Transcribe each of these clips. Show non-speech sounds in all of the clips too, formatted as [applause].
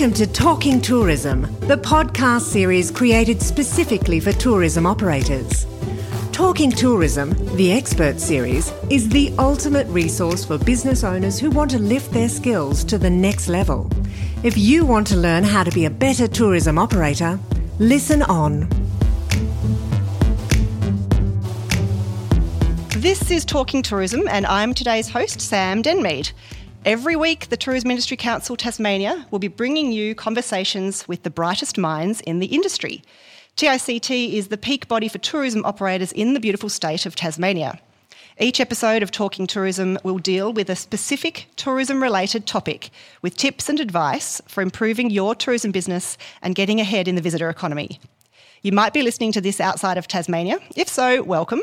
Welcome to Talking Tourism, the podcast series created specifically for tourism operators. Talking Tourism, the expert series, is the ultimate resource for business owners who want to lift their skills to the next level. If you want to learn how to be a better tourism operator, listen on. This is Talking Tourism, and I'm today's host, Sam Denmead. Every week, the Tourism Industry Council Tasmania will be bringing you conversations with the brightest minds in the industry. TICT is the peak body for tourism operators in the beautiful state of Tasmania. Each episode of Talking Tourism will deal with a specific tourism related topic with tips and advice for improving your tourism business and getting ahead in the visitor economy. You might be listening to this outside of Tasmania. If so, welcome.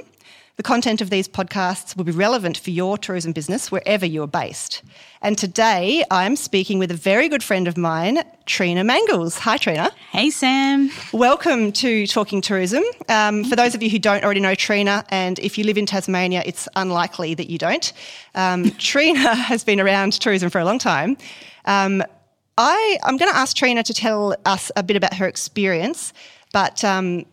The content of these podcasts will be relevant for your tourism business wherever you are based. And today I'm speaking with a very good friend of mine, Trina Mangles. Hi, Trina. Hey, Sam. Welcome to Talking Tourism. Um, for those of you who don't already know Trina, and if you live in Tasmania, it's unlikely that you don't. Um, [laughs] Trina has been around tourism for a long time. Um, I, I'm going to ask Trina to tell us a bit about her experience, but um,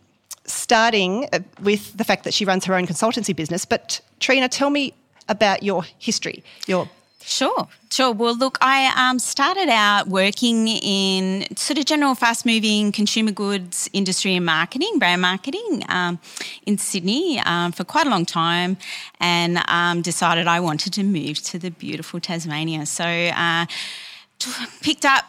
starting uh, with the fact that she runs her own consultancy business. But Trina, tell me about your history, your Sure, sure. Well, look, I um, started out working in sort of general fast moving consumer goods industry and marketing, brand marketing um, in Sydney um, for quite a long time and um, decided I wanted to move to the beautiful Tasmania. So, uh, picked up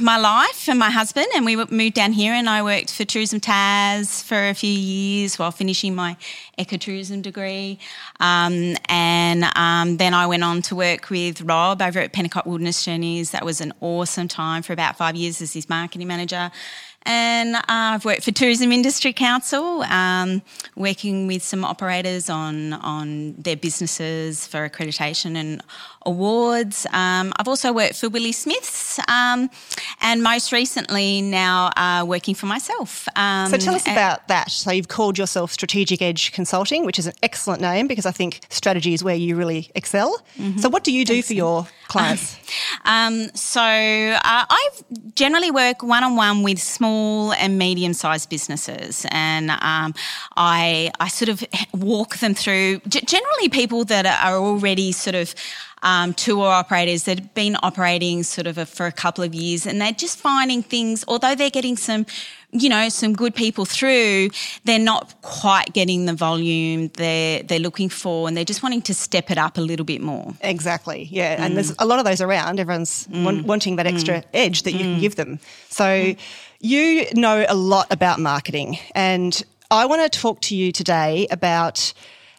my life and my husband, and we moved down here. And I worked for Tourism Tas for a few years while finishing my ecotourism degree. Um, and um, then I went on to work with Rob over at Pennicott Wilderness Journeys. That was an awesome time for about five years as his marketing manager. And uh, I've worked for Tourism Industry Council, um, working with some operators on on their businesses for accreditation and awards. Um, I've also worked for Willie Smiths, um, and most recently now uh, working for myself. Um, so tell us about that. So you've called yourself Strategic Edge Consulting, which is an excellent name because I think strategy is where you really excel. Mm-hmm. So what do you do Thanks. for your clients? [laughs] Um, so uh, I generally work one on one with small and medium sized businesses, and um, I I sort of walk them through generally people that are already sort of um, tour operators that have been operating sort of a, for a couple of years and they're just finding things, although they're getting some you know some good people through they're not quite getting the volume they're they're looking for and they're just wanting to step it up a little bit more exactly yeah mm. and there's a lot of those around everyone's mm. want, wanting that extra mm. edge that you can mm. give them so mm. you know a lot about marketing and i want to talk to you today about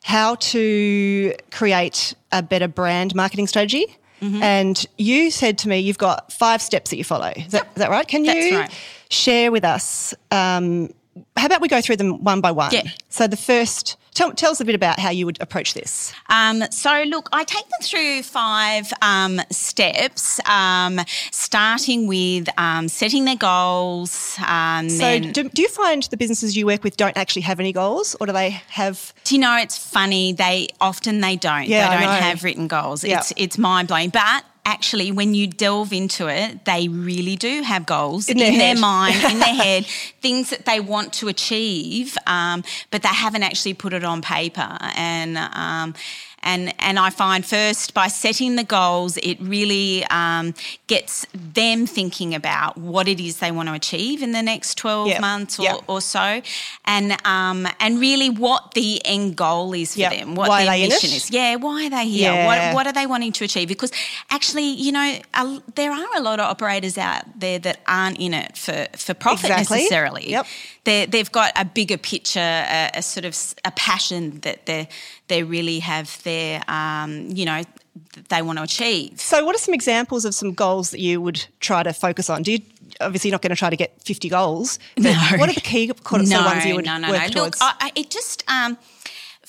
how to create a better brand marketing strategy. Mm-hmm. And you said to me, you've got five steps that you follow. Is that, yep. is that right? Can you right. share with us? Um, how about we go through them one by one? Yeah. So the first Tell, tell us a bit about how you would approach this. Um, so, look, I take them through five um, steps, um, starting with um, setting their goals. Um, so, do, do, you find the businesses you work with don't actually have any goals, or do they have? Do you know it's funny? They often they don't. Yeah, they don't have written goals. Yeah. It's it's mind blowing, but actually, when you delve into it, they really do have goals in their, in their mind, in their [laughs] head, things that they want to achieve, um, but they haven't actually put it on paper. And um, and, and I find first by setting the goals, it really um, gets them thinking about what it is they want to achieve in the next 12 yep. months or, yep. or, so. And, um, and really what the end goal is for yep. them, what why their mission is. Yeah, why are they here? Yeah. What, what, are they wanting to achieve? Because actually, you know, there are a lot of operators out there that aren't in it for, for profit exactly. necessarily. Yep they they've got a bigger picture, a, a, sort of a passion that they they really have their um, you know they want to achieve. So, what are some examples of some goals that you would try to focus on? Do you obviously not going to try to get fifty goals? [laughs] no. What are the key no, ones you would no, no, work no. Look, I, it just. Um,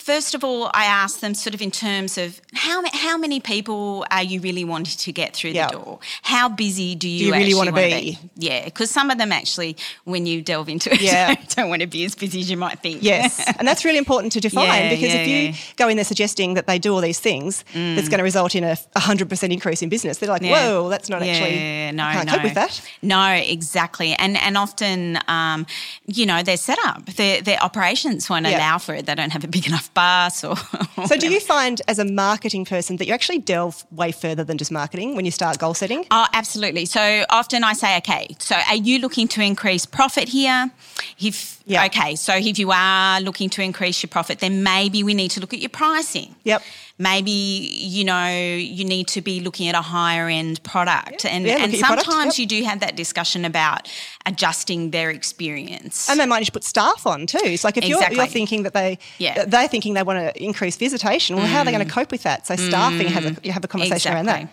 first of all, I ask them sort of in terms of how how many people are you really wanting to get through Yeah. the door? How busy do you, Do you really actually wanna wanna be? Yeah, because some of them actually, when you delve into it, Yeah. [laughs] don't want to be as busy as you might think. Yes, [laughs] and that's really important to define Yeah, because yeah, if you yeah. go in there suggesting that they do all these things, that's going to result in a 100% increase in business. They're like, Mm. Whoa, that's not Yeah, actually, no, I can't no. cope with that. No, exactly, and and often, um, you know, their setup, their their operations won't allow for it. They don't have a big enough bus, or [laughs] So, do you find as a marketing person that you actually delve way further than just marketing when you start goal setting? Oh, absolutely. So often I say, okay, so are you looking to increase profit here? If Yeah. okay, so if you are looking to increase your profit, then maybe we need to look at your pricing. Yep. Maybe you know you need to be looking at a higher end product, and Yeah, and your product, sometimes yep. you do have that discussion about adjusting their experience. And they might just put staff on too. It's like if you're, you're thinking that they Yeah. they're thinking they want to increase visitation, well, how are they going to cope with that? So staffing has a, you have a conversation around that.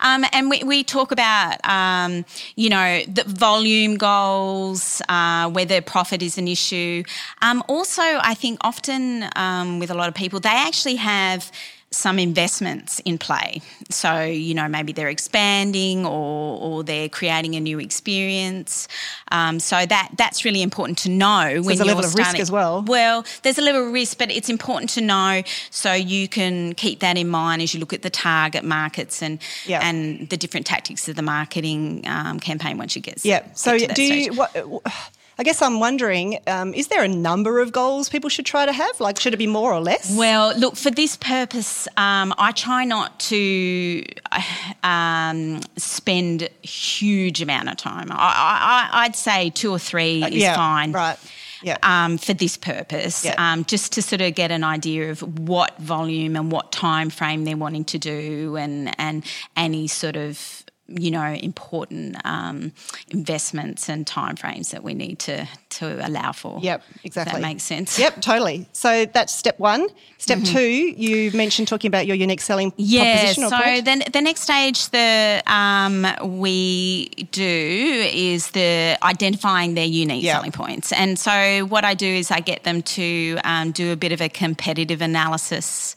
Um, and we, we talk about, um, you know, the volume goals, uh, whether profit is an issue. Um, also, I think often um, with a lot of people, they actually have some investments in play. So, you know, maybe they're expanding or, or they're creating a new experience. Um, so that that's really important to know when there's a level of risk as well. well, there's a level of risk, but it's important to know so you can keep that in mind as you look at the target markets and Yeah. and the different tactics of the marketing um, campaign once you get Yeah. So get that do you? What, I guess I'm wondering: um, is there a number of goals people should try to have? Like, should it be more or less? Well, look, for this purpose, um, I try not to um, spend huge amount of time. I, I, I'd say two or three is Uh, yeah, fine. Right. Yeah. um, for this purpose, um, just to sort of get an idea of what volume and what time frame they're wanting to do, and and any sort of you know important um, investments and timeframes that we need to to allow for. Yep, exactly. that makes sense. Yep, totally. So that's step one. Step Mm-hmm. two, you mentioned talking about your unique selling Yeah, proposition or so then the next stage that um, we do is the identifying their unique Yeah. selling points. And so what I do is I get them to um, do a bit of a competitive analysis,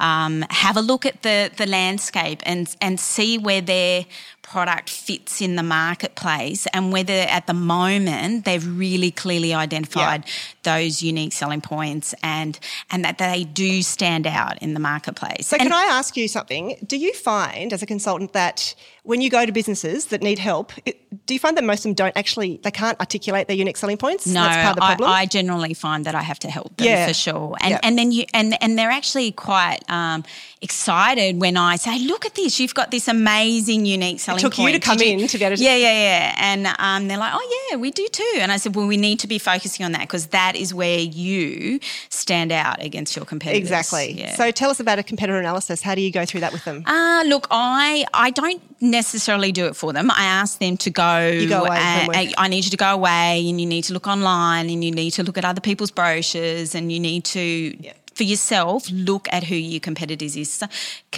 um, have a look at the, the landscape and, and see where their product fits in the marketplace and whether at the moment they've really clearly identified those unique selling points and and that they do stand out in the marketplace. So, And- can I ask you something? Do you find, as a consultant, that when you go to businesses that need help, it, do you find that most of them don't actually they can't articulate their unique selling points? No, that's part of the I. I generally find that I have to help them Yeah. for sure, and Yeah. and then you and and they're actually quite um, excited when I say, "Look at this! You've got this amazing, unique selling." took you to point. come Did in to be able to- Yeah, yeah, yeah, and um, they're like, "Oh yeah, we do too." And I said, "Well, we need to be focusing on that because that is where you stand out against your competitors." exactly. Yeah. So, tell us about a competitor analysis. How do you go through that with them? Uh, look, I I don't necessarily do it for them. I ask them to go. You go away, and I need you to go away, and you need to look online, and you need to look at other people's brochures, and you need to. For yourself, look at who your competitors is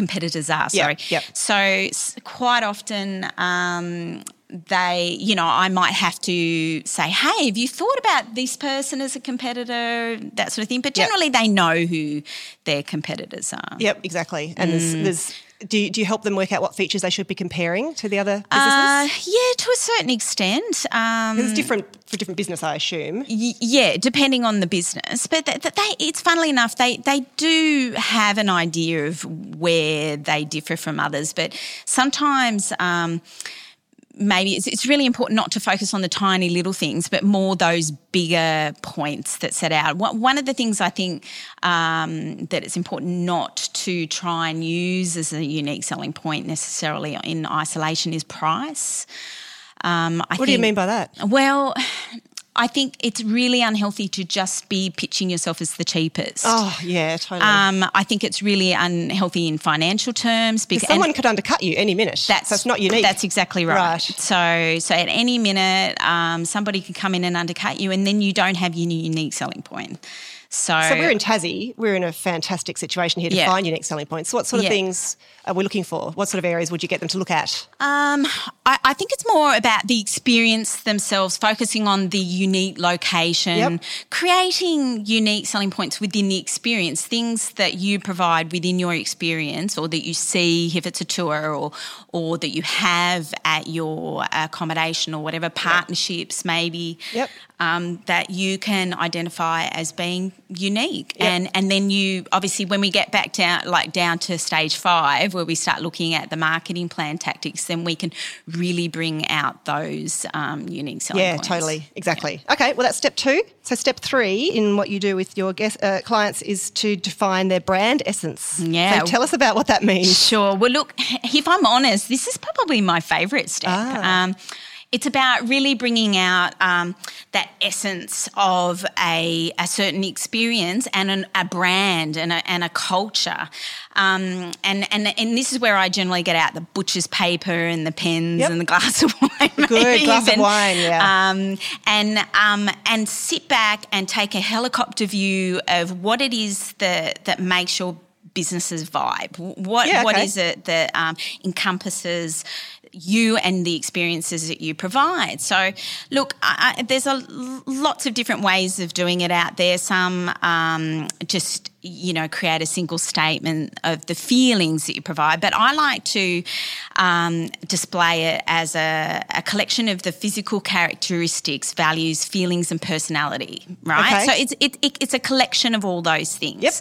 competitors are. Sorry. yep. So quite often, um, they, you know, I might have to say, "Hey, have you thought about this person as a competitor?" That sort of thing. But Yep. generally, they know who their competitors are. Yep, exactly. And there's, Mm. there's do you, do you help them work out what features they should be comparing to the other Uh, businesses? yeah, to a certain extent. Um, it's different for different business, I assume. y- yeah, depending on the business. But th- th- they, it's funnily enough, they, they do have an idea of where they differ from others. But sometimes. Um, Maybe it's, it's really important not to focus on the tiny little things, but more those bigger points that set out. One of the things I think um, that it's important not to try and use as a unique selling point necessarily in isolation is price. Um, I What do you mean by that? well, I think it's really unhealthy to just be pitching yourself as the cheapest. Oh, yeah, totally. Um, I think it's really unhealthy in financial terms because Someone could undercut you any minute. that's so it's not unique. That's exactly right. Right. So, so at any minute, um, somebody could come in and undercut you, and then you don't have your unique selling point. So, So we're in Tassie. We're in a fantastic situation here to Yeah. find unique selling points. So what sort of Yeah. things are we looking for? What sort of areas would you get them to look at? Um, I, I think it's more about the experience themselves, focusing on the unique location, Yep. creating unique selling points within the experience, things that you provide within your experience or that you see if it's a tour or or that you have at your accommodation or whatever partnerships maybe Yep. Um, that you can identify as being unique and and then you obviously when we get back down like down to stage five where we start looking at the marketing plan tactics then we can really bring out those um, unique selling Yeah, points. totally. Exactly. Okay, well, that's step two. So, step three in what you do with your guest, uh, clients is to define their brand essence. Yeah. So, tell us about what that means. Sure. Well, look, [laughs] if I'm honest, this is probably my favourite step. Ah. Um, it's about really bringing out um, that essence of a, a certain experience and an, a brand and a, and a culture. Um, and, and, and this is where I generally get out the butcher's paper and the pens Yep. and the glass of [laughs] wine. Good maybe glass of wine, yeah. Um, and, um, and sit back and take a helicopter view of what it is that, that makes your business's vibe. What Yeah, okay. is it that um, encompasses you and the experiences that you provide? So, look, I, there's a lots of different ways of doing it out there. Some um, just you know create a single statement of the feelings that you provide, but I like to um, display it as a, a collection of the physical characteristics, values, feelings, and personality. Right. Okay. So it's it, it, it's a collection of all those things. Yep.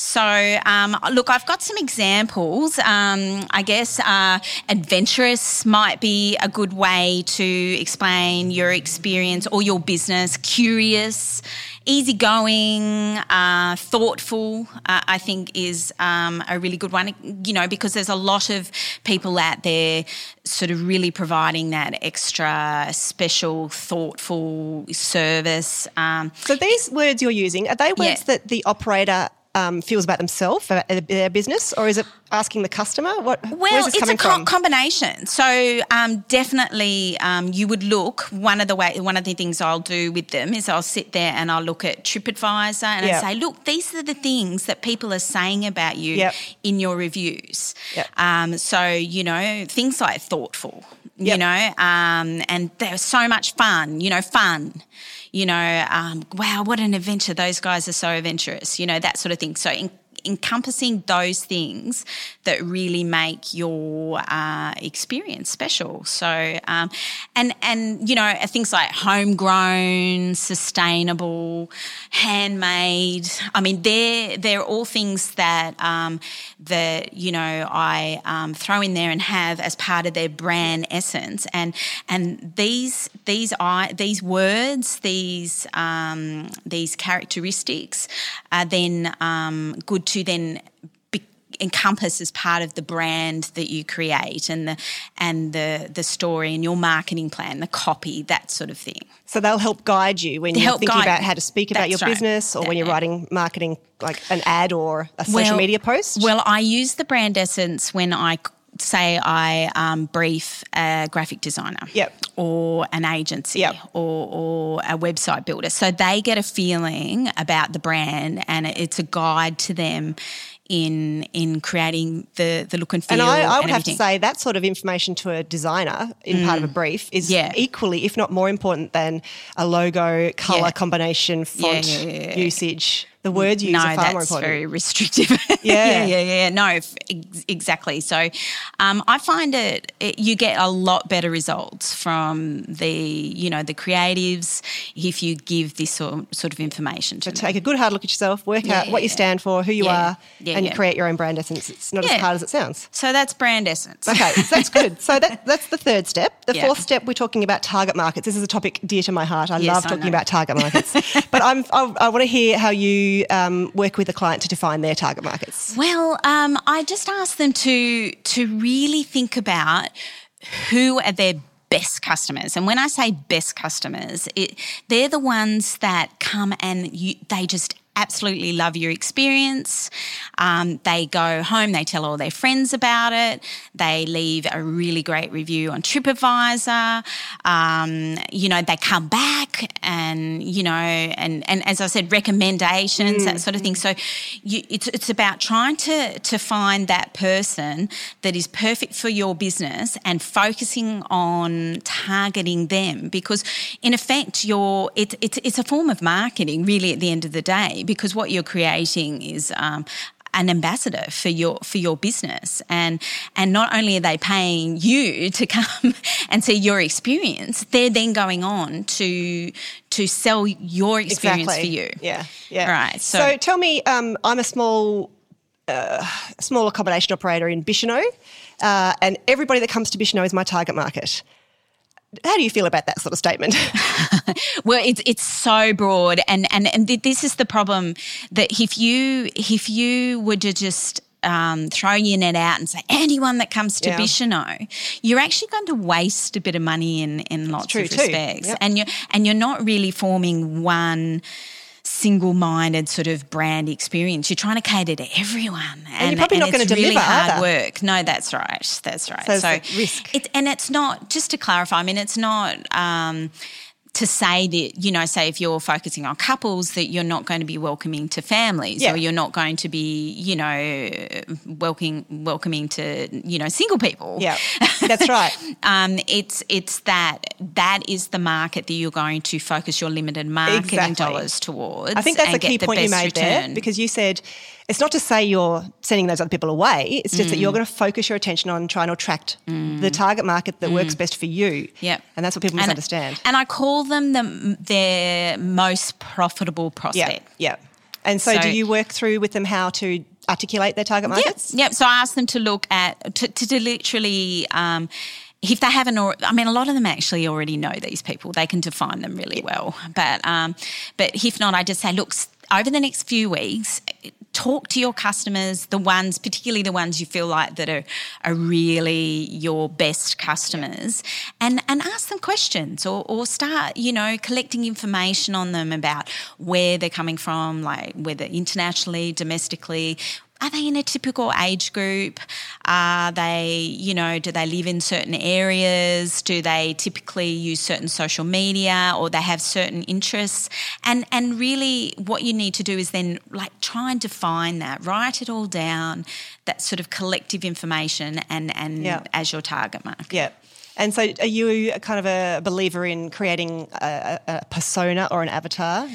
So, um, look, I've got some examples. Um, I guess uh, adventurous might be a good way to explain your experience or your business. Curious, easygoing, uh, thoughtful, uh, I think is um, a really good one, you know, because there's a lot of people out there sort of really providing that extra special, thoughtful service. Um, So, these words you're using, are they words Yeah. that the operator um, feels about themselves, about their- business, or is it asking the customer? What, Well, it's a coming co- from? combination. So um, definitely, um, you would look. One of the way, one of the things I'll do with them is I'll sit there and I'll look at TripAdvisor and Yeah. I say, look, these are the things that people are saying about you Yep. in your reviews. Yep. Um, so you know things like thoughtful. You know, um, and they're so much fun. You know, fun. You know, um, wow, what an adventure! Those guys are so adventurous. You know, that sort of thing. So. In, encompassing those things that really make your uh, experience special. So, um, and and you know things like homegrown, sustainable, handmade. I mean, they're they're all things that um, that you know I um, throw in there and have as part of their brand essence. And and these these I these words, these um, these characteristics, are then um, good to then be, encompass as part of the brand that you create and the and the the story and your marketing plan, the copy, that sort of thing. So they'll help guide you when To you're thinking guide- about how to speak about your right. business or when you're writing marketing, like an ad or a social Well- media post. Well, I use the brand essence when I say I um, brief a graphic designer Yep. or an agency Yep. or, or a website builder. So they get a feeling about the brand and it's a guide to them in in creating the, the look and feel. and I, I would and have to say that sort of information to a designer in part of a brief is Mm. Yeah. equally, if not more important than a logo, color Yeah. combination, font yeah. usage. The words you use no, are far that's more important. very restrictive. [laughs] Yeah. yeah, yeah, yeah. No, f- ex- exactly. So, um, I find it, it you get a lot better results from the you know the creatives if you give this sort, sort of information to So them. take a good hard look at yourself, work Yeah, out what you stand for, who you are, and yeah. create your own brand essence. It's not as hard as it sounds. So that's brand essence. Okay, so that's [laughs] good. So that, that's the third step. The fourth step, we're talking about target markets. This is a topic dear to my heart. I Yes, love talking know. about target markets. [laughs] but I'm, I, I want to hear how um, work with a client to define their target markets. Well, um, I just ask them to to really think about who are their best customers, and when I say best customers, it, they're the ones that come and you, they just absolutely love your experience. Um, they go home, they tell all their friends about it, they leave a really great review on TripAdvisor. Um, you know, they come back and, you know, and, and as I said, recommendations, mm. that sort of thing. So you, it's, it's about trying to, to find that person that is perfect for your business and focusing on targeting them because, in effect, you're, it, it's, it's a form of marketing, really, at the end of the day because what you're creating is um, an ambassador for your for your business and and not only are they paying you to come [laughs] and see your experience they're then going on to to sell your experience exactly. for you yeah yeah right so, so tell me um, i'm a small uh, small accommodation operator in Bicheno, uh, and everybody that comes to Bicheno is my target market. How do you feel about that sort of statement? [laughs] well, it's it's so broad, and and and this is the problem that if you if you were to just um, throw your net out and say anyone that comes to yeah. you're actually going to waste a bit of money in in lots of respects, yep. and you and you're not really forming one single minded sort of brand experience. You're trying to cater to everyone. And, and you're probably and not going to deliver really hard either. work. No, that's right. That's right. So, so risk. It, and it's not, just to clarify, I mean, it's not. Um, to say that, you know, say if you're focusing on couples, that you're not going to be welcoming to families yeah. or you're not going to be, you know, welcoming welcoming to, you know, single people. Yeah, that's right. [laughs] um, it's it's that that is the market that you're going to focus your limited marketing exactly. dollars towards. I think that's a key point you made return. there because you said it's not to say you're sending those other people away. It's just mm. that you're going to focus your attention on trying to attract mm. the target market that mm. works best for you. Yep. And that's what people and, misunderstand. And I call them the, their most profitable prospect. Yeah. yeah. And so, so, do you work through with them how to articulate their target markets? Yep. yep. So I ask them to look at, to, to literally, um, if they haven't, or I mean, a lot of them actually already know these people. They can define them really well. But um, but if not, I just say, look, over the next few weeks, talk to your customers, the ones, particularly the ones you feel like that are, are really your best customers, and, and ask them questions or, or start, you know, collecting information on them about where they're coming from, like whether internationally, domestically, are they in a typical age group? Are they, you know, do they live in certain areas? Do they typically use certain social media or they have certain interests? And and really what you need to do is then like try and define that, write it all down, that sort of collective information and and yeah. as your target market. Yeah. And so, are you kind of a believer in creating a, a persona or an avatar?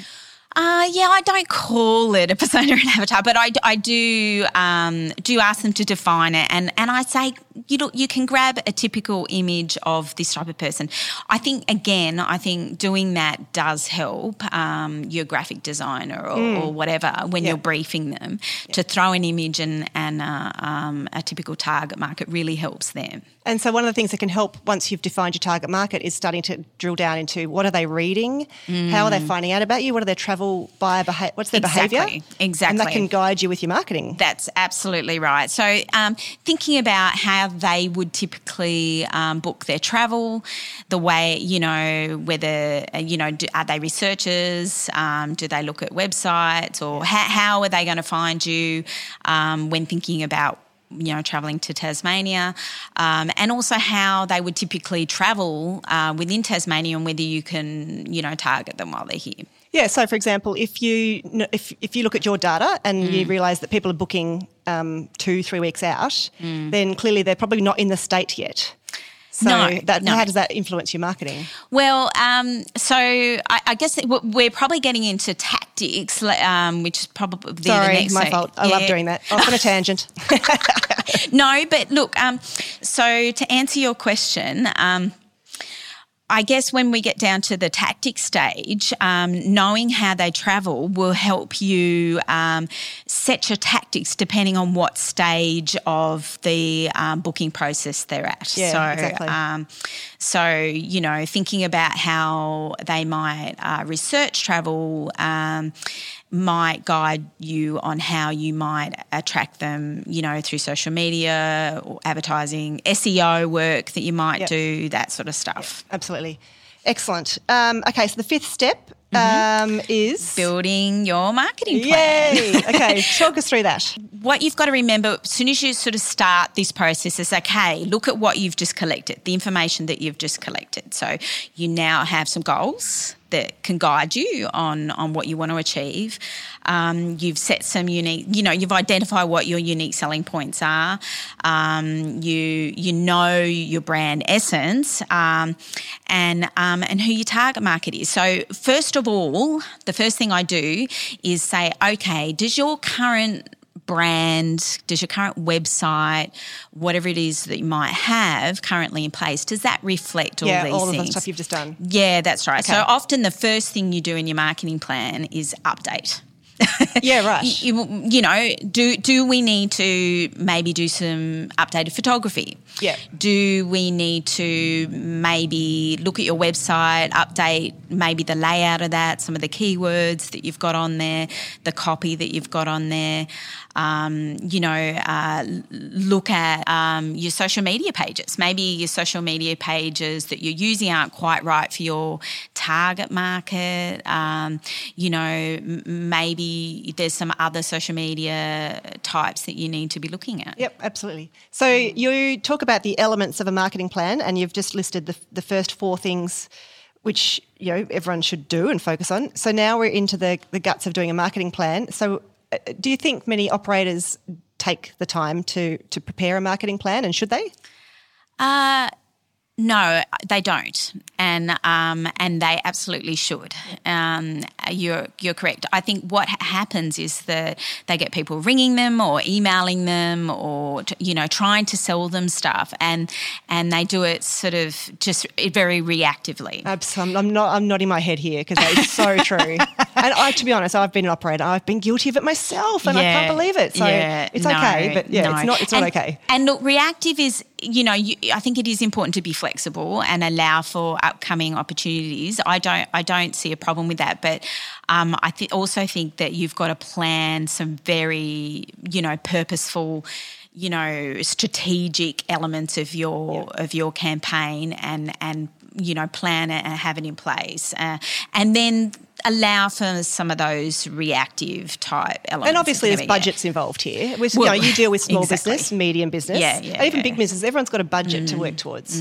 Uh, yeah, I don't call it a persona and avatar, but I, I do um, do ask them to define it, and and I say you know you can grab a typical image of this type of person. I think again, I think doing that does help um, your graphic designer or, mm. or whatever when you're briefing them to throw an image and and uh, um, a typical target market really helps them. And so, one of the things that can help once you've defined your target market is starting to drill down into what are they reading, mm. how are they finding out about you, what are their travel buyer behavior, what's their exactly. behaviour, exactly, and that can guide you with your marketing. That's absolutely right. So, um, thinking about how they would typically um, book their travel, the way you know whether uh, you know do, are they researchers, um, do they look at websites, or how, how are they going to find you um, when thinking about you know, travelling to Tasmania, um, and also how they would typically travel uh, within Tasmania and whether you can, you know, target them while they're here. Yeah. So, for example, if you if if you look at your data and mm. you realise that people are booking um, two three weeks out, mm. then clearly they're probably not in the state yet. So no, that, no. how does that influence your marketing? Well, um, so I, I, guess we're probably getting into tactics, um, which is probably Sorry, the next. my fault. I yeah. love doing that. Off on a tangent. [laughs] no, but look. Um, so to answer your question. I guess when we get down to the tactic stage, um, knowing how they travel will help you um, set your tactics depending on what stage of the um, booking process they're at. Yeah, so, exactly. Um, so, you know, thinking about how they might uh, research travel um, might guide you on how you might attract them, you know, through social media or advertising, SEO work that you might yep. do, that sort of stuff. Yep, absolutely. Excellent. Um, okay, so the fifth step um, is building your marketing plan. Yay! [laughs] okay, talk us through that. What you've got to remember as soon as you sort of start this process is okay, look at what you've just collected, the information that you've just collected. So you now have some goals that can guide you on on what you want to achieve. Um, you've set some unique, you know, you've identified what your unique selling points are. Um, you you know your brand essence um, and um, and who your target market is. So first of all, the first thing I do is say, okay, does your current brand, does your current website, whatever it is that you might have currently in place, does that reflect all yeah, these all things? of the stuff you've just done. Yeah, that's right. Okay. So often the first thing you do in your marketing plan is update. Yeah, right. [laughs] you, you know, do do we need to maybe do some updated photography? Yeah. Do we need to maybe look at your website, update maybe the layout of that, some of the keywords that you've got on there, the copy that you've got on there? Um, you know, uh, look at um, your social media pages. Maybe your social media pages that you're using aren't quite right for your target market. Um, you know, m- maybe there's some other social media types that you need to be looking at. Yep, absolutely. So you talk about the elements of a marketing plan, and you've just listed the, the first four things which you know everyone should do and focus on. So now we're into the, the guts of doing a marketing plan. So uh, do you think many operators take the time to to prepare a marketing plan, and should they? Uh, no, they don't, and um, and they absolutely should. Um, you're you're correct. I think what ha- happens is that they get people ringing them or emailing them or t- you know trying to sell them stuff, and and they do it sort of just very reactively. Abs- I'm, I'm not. I'm nodding my head here because it's so true. [laughs] and I, to be honest, I've been an operator. I've been guilty of it myself, and I can't believe it. So yeah, it's no, okay, but yeah, no. it's not. It's not And- okay. And look, reactive is, you know, you, I think it is important to be flexible and allow for upcoming opportunities. I don't, I don't see a problem with that, but um, I th- also think that you've got to plan some very, you know, purposeful. You know, strategic elements of your of your campaign, and and you know, plan it and have it in place, uh, and then allow for some of those reactive type elements. And obviously, there's it, yeah. budgets involved here. With, Well, you, know, you deal with small exactly. business, medium business, Yeah, yeah, even. Mm. big business. Everyone's got a budget to work towards.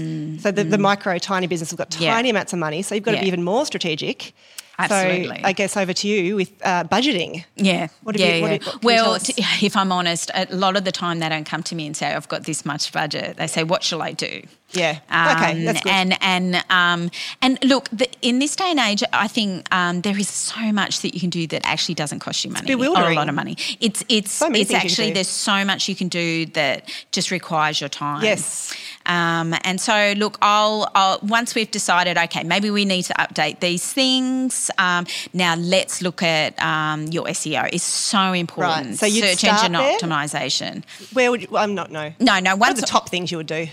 so the, the micro, tiny business have got tiny amounts of money. So you've got to be even more strategic. Absolutely. So I guess over to you with uh, budgeting. Yeah. What yeah, you- yeah. you well, t- [laughs] if I'm honest, a lot of the time they don't come to me and say, I've got this much budget. They say, what shall I do? Yeah. Um, okay, that's good. And and um, and look, the, in this day and age, I think um, there is so much that you can do that actually doesn't cost you money or a lot of money. It's it's So many it's things you can actually there's so much you can do that just requires your time. Yes. Um, and so, look, I'll, I'll once we've decided, okay, maybe we need to update these things. Um, now let's look at um, your SEO. It's so important. So you'd search start engine there? optimization. Where would you, well, I'm not, no. No, no. One of the top things you would do?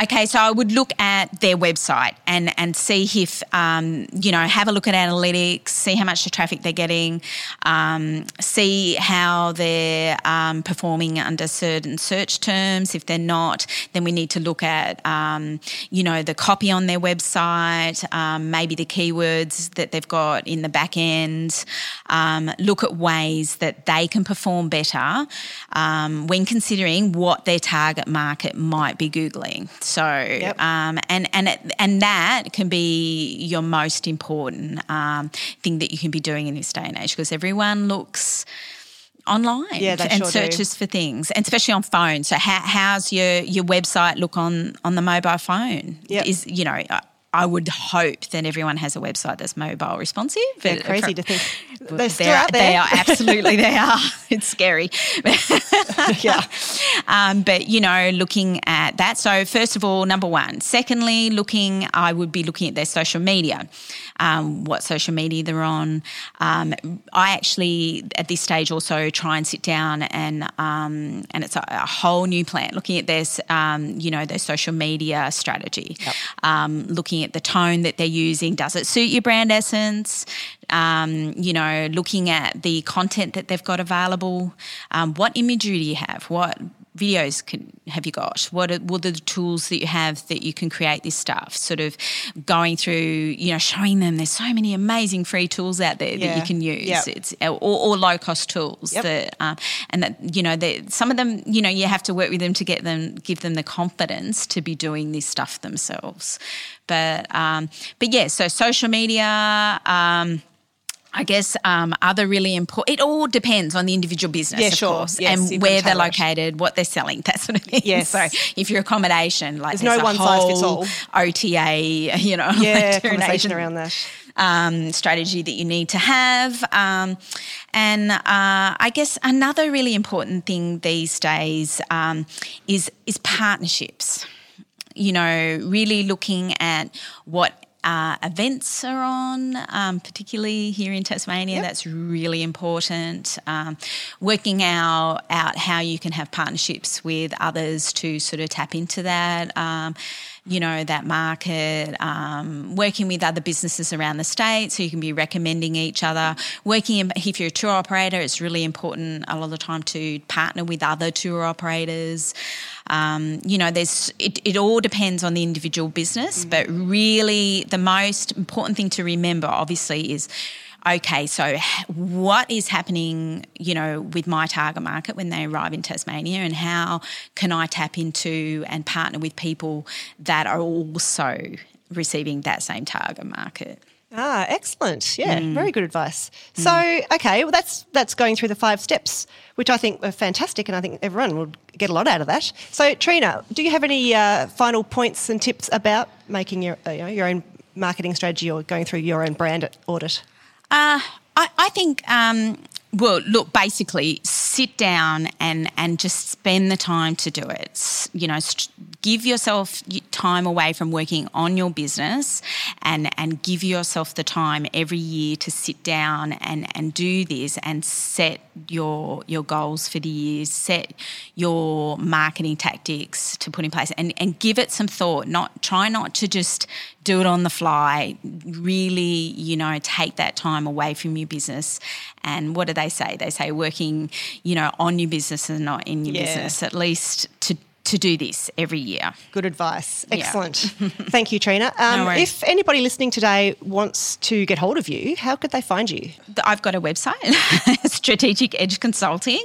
Okay, so I would look at their website and and see if um, you know have a look at analytics, see how much the traffic they're getting, um, see how they're um, performing under certain search terms. If they're not, then we need to look at um, you know the copy on their website, um, maybe the keywords that they've got in the back end. Um, look at ways that they can perform better um, when considering what their target market might be googling. So, um, and and it, and that can be your most important um, thing that you can be doing in this day and age because everyone looks online Yeah, and sure do. searches for things, and especially on phone. So, how, how's your your website look on on the mobile phone? Yep. Is you know. I- would hope that everyone has a website that's mobile responsive. They're but crazy from- to think. They're still out there. They are absolutely they are. [laughs] It's scary. [laughs] yeah. Um, but you know, looking at that. So first of all, number one. Secondly, looking, I would be looking at their social media, um, what social media they're on. Um, I actually at this stage also try and sit down and um, and it's a, a whole new plan. Looking at their um, you know their social media strategy, um, looking at the tone that they're using. Does it suit your brand essence? Um, you know, looking at the content that they've got available. Um, what imagery do you have? What videos can have you got? What are, what are the tools that you have that you can create this stuff? Sort of going through, you know, showing them there's so many amazing free tools out there Yeah. that you can use. Yep. It's or, or low cost tools Yep. that, um, and that you know, that some of them, you know, you have to work with them to get them, give them the confidence to be doing this stuff themselves. But um, but yeah, so social media. Um, I guess um, other really important. It all depends on the individual business, Yeah, of sure. course, Yes, and you've got to where they're located, what they're selling, that sort of thing. Yes. So if you're accommodation, like There's no a one size fits all OTA, [laughs] you know, Yeah, like, conversation around that. um, strategy that you need to have. Um, and uh, I guess another really important thing these days um, is is partnerships. You know, really looking at what. Uh, events are on, um, particularly here in Tasmania. Yep. That's really important. Um, working out out how you can have partnerships with others to sort of tap into that. Um, you know that market, um, working with other businesses around the state, so you can be recommending each other. Working in, if you're a tour operator, it's really important a lot of the time to partner with other tour operators. Um, you know, there's it, it all depends on the individual business, but really the most important thing to remember, obviously, is okay, so what is happening, you know, with my target market when they arrive in Tasmania and how can I tap into and partner with people that are also receiving that same target market? Ah, excellent. Yeah, Mm. very good advice. So, okay, well, that's that's going through the five steps, which I think are fantastic, and I think everyone will get a lot out of that. So, Trina, do you have any uh, final points and tips about making your uh, you know, your own marketing strategy or going through your own brand audit? Uh, I, I think, um, well, look, basically, sit down and, and just spend the time to do it. You know, st- give yourself time away from working on your business and, and give yourself the time every year to sit down and, and do this and set your your goals for the year, set your marketing tactics to put in place and, and give it some thought. Not try not to just do it on the fly. Really, you know, take that time away from your business. And what do they say? They say working, you know, on your business and not in your Yeah. business, at least to to do this every year. Good advice. Yeah. Excellent. [laughs] Thank you, Trina. Um, No if anybody listening today wants to get hold of you, how could they find you? I've got a website, [laughs] Strategic Edge Consulting,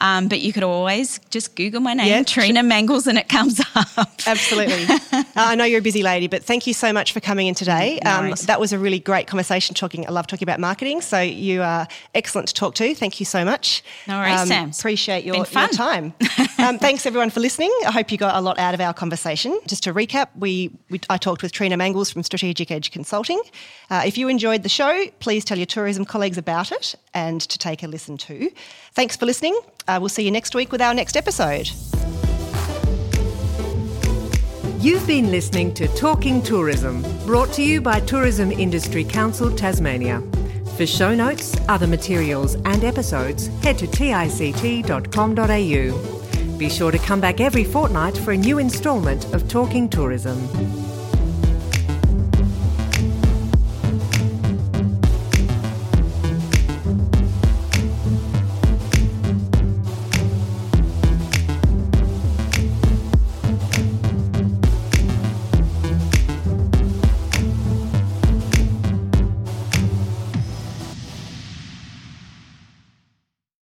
um, but you could always just Google my name, Yeah, Trina Mangles, and it comes [laughs] up. Absolutely. uh, I know you're a busy lady, but thank you so much for coming in today. No Um, that was a really great conversation. Talking, I love talking about marketing. So you are excellent to talk to. Thank you so much. No worries, Sam. Appreciate your, your time. um, thanks everyone for listening. I hope you got a lot out of our conversation. Just to recap, we, we I talked with Trina Mangles from Strategic Edge Consulting. Uh, if you enjoyed the show, please tell your tourism colleagues about it and to take a listen too. Thanks for listening. Uh, we'll see you next week with our next episode. You've been listening to Talking Tourism, brought to you by Tourism Industry Council Tasmania. For show notes, other materials, and episodes, head to tict.com.au. Be sure to come back every fortnight for a new instalment of Talking Tourism.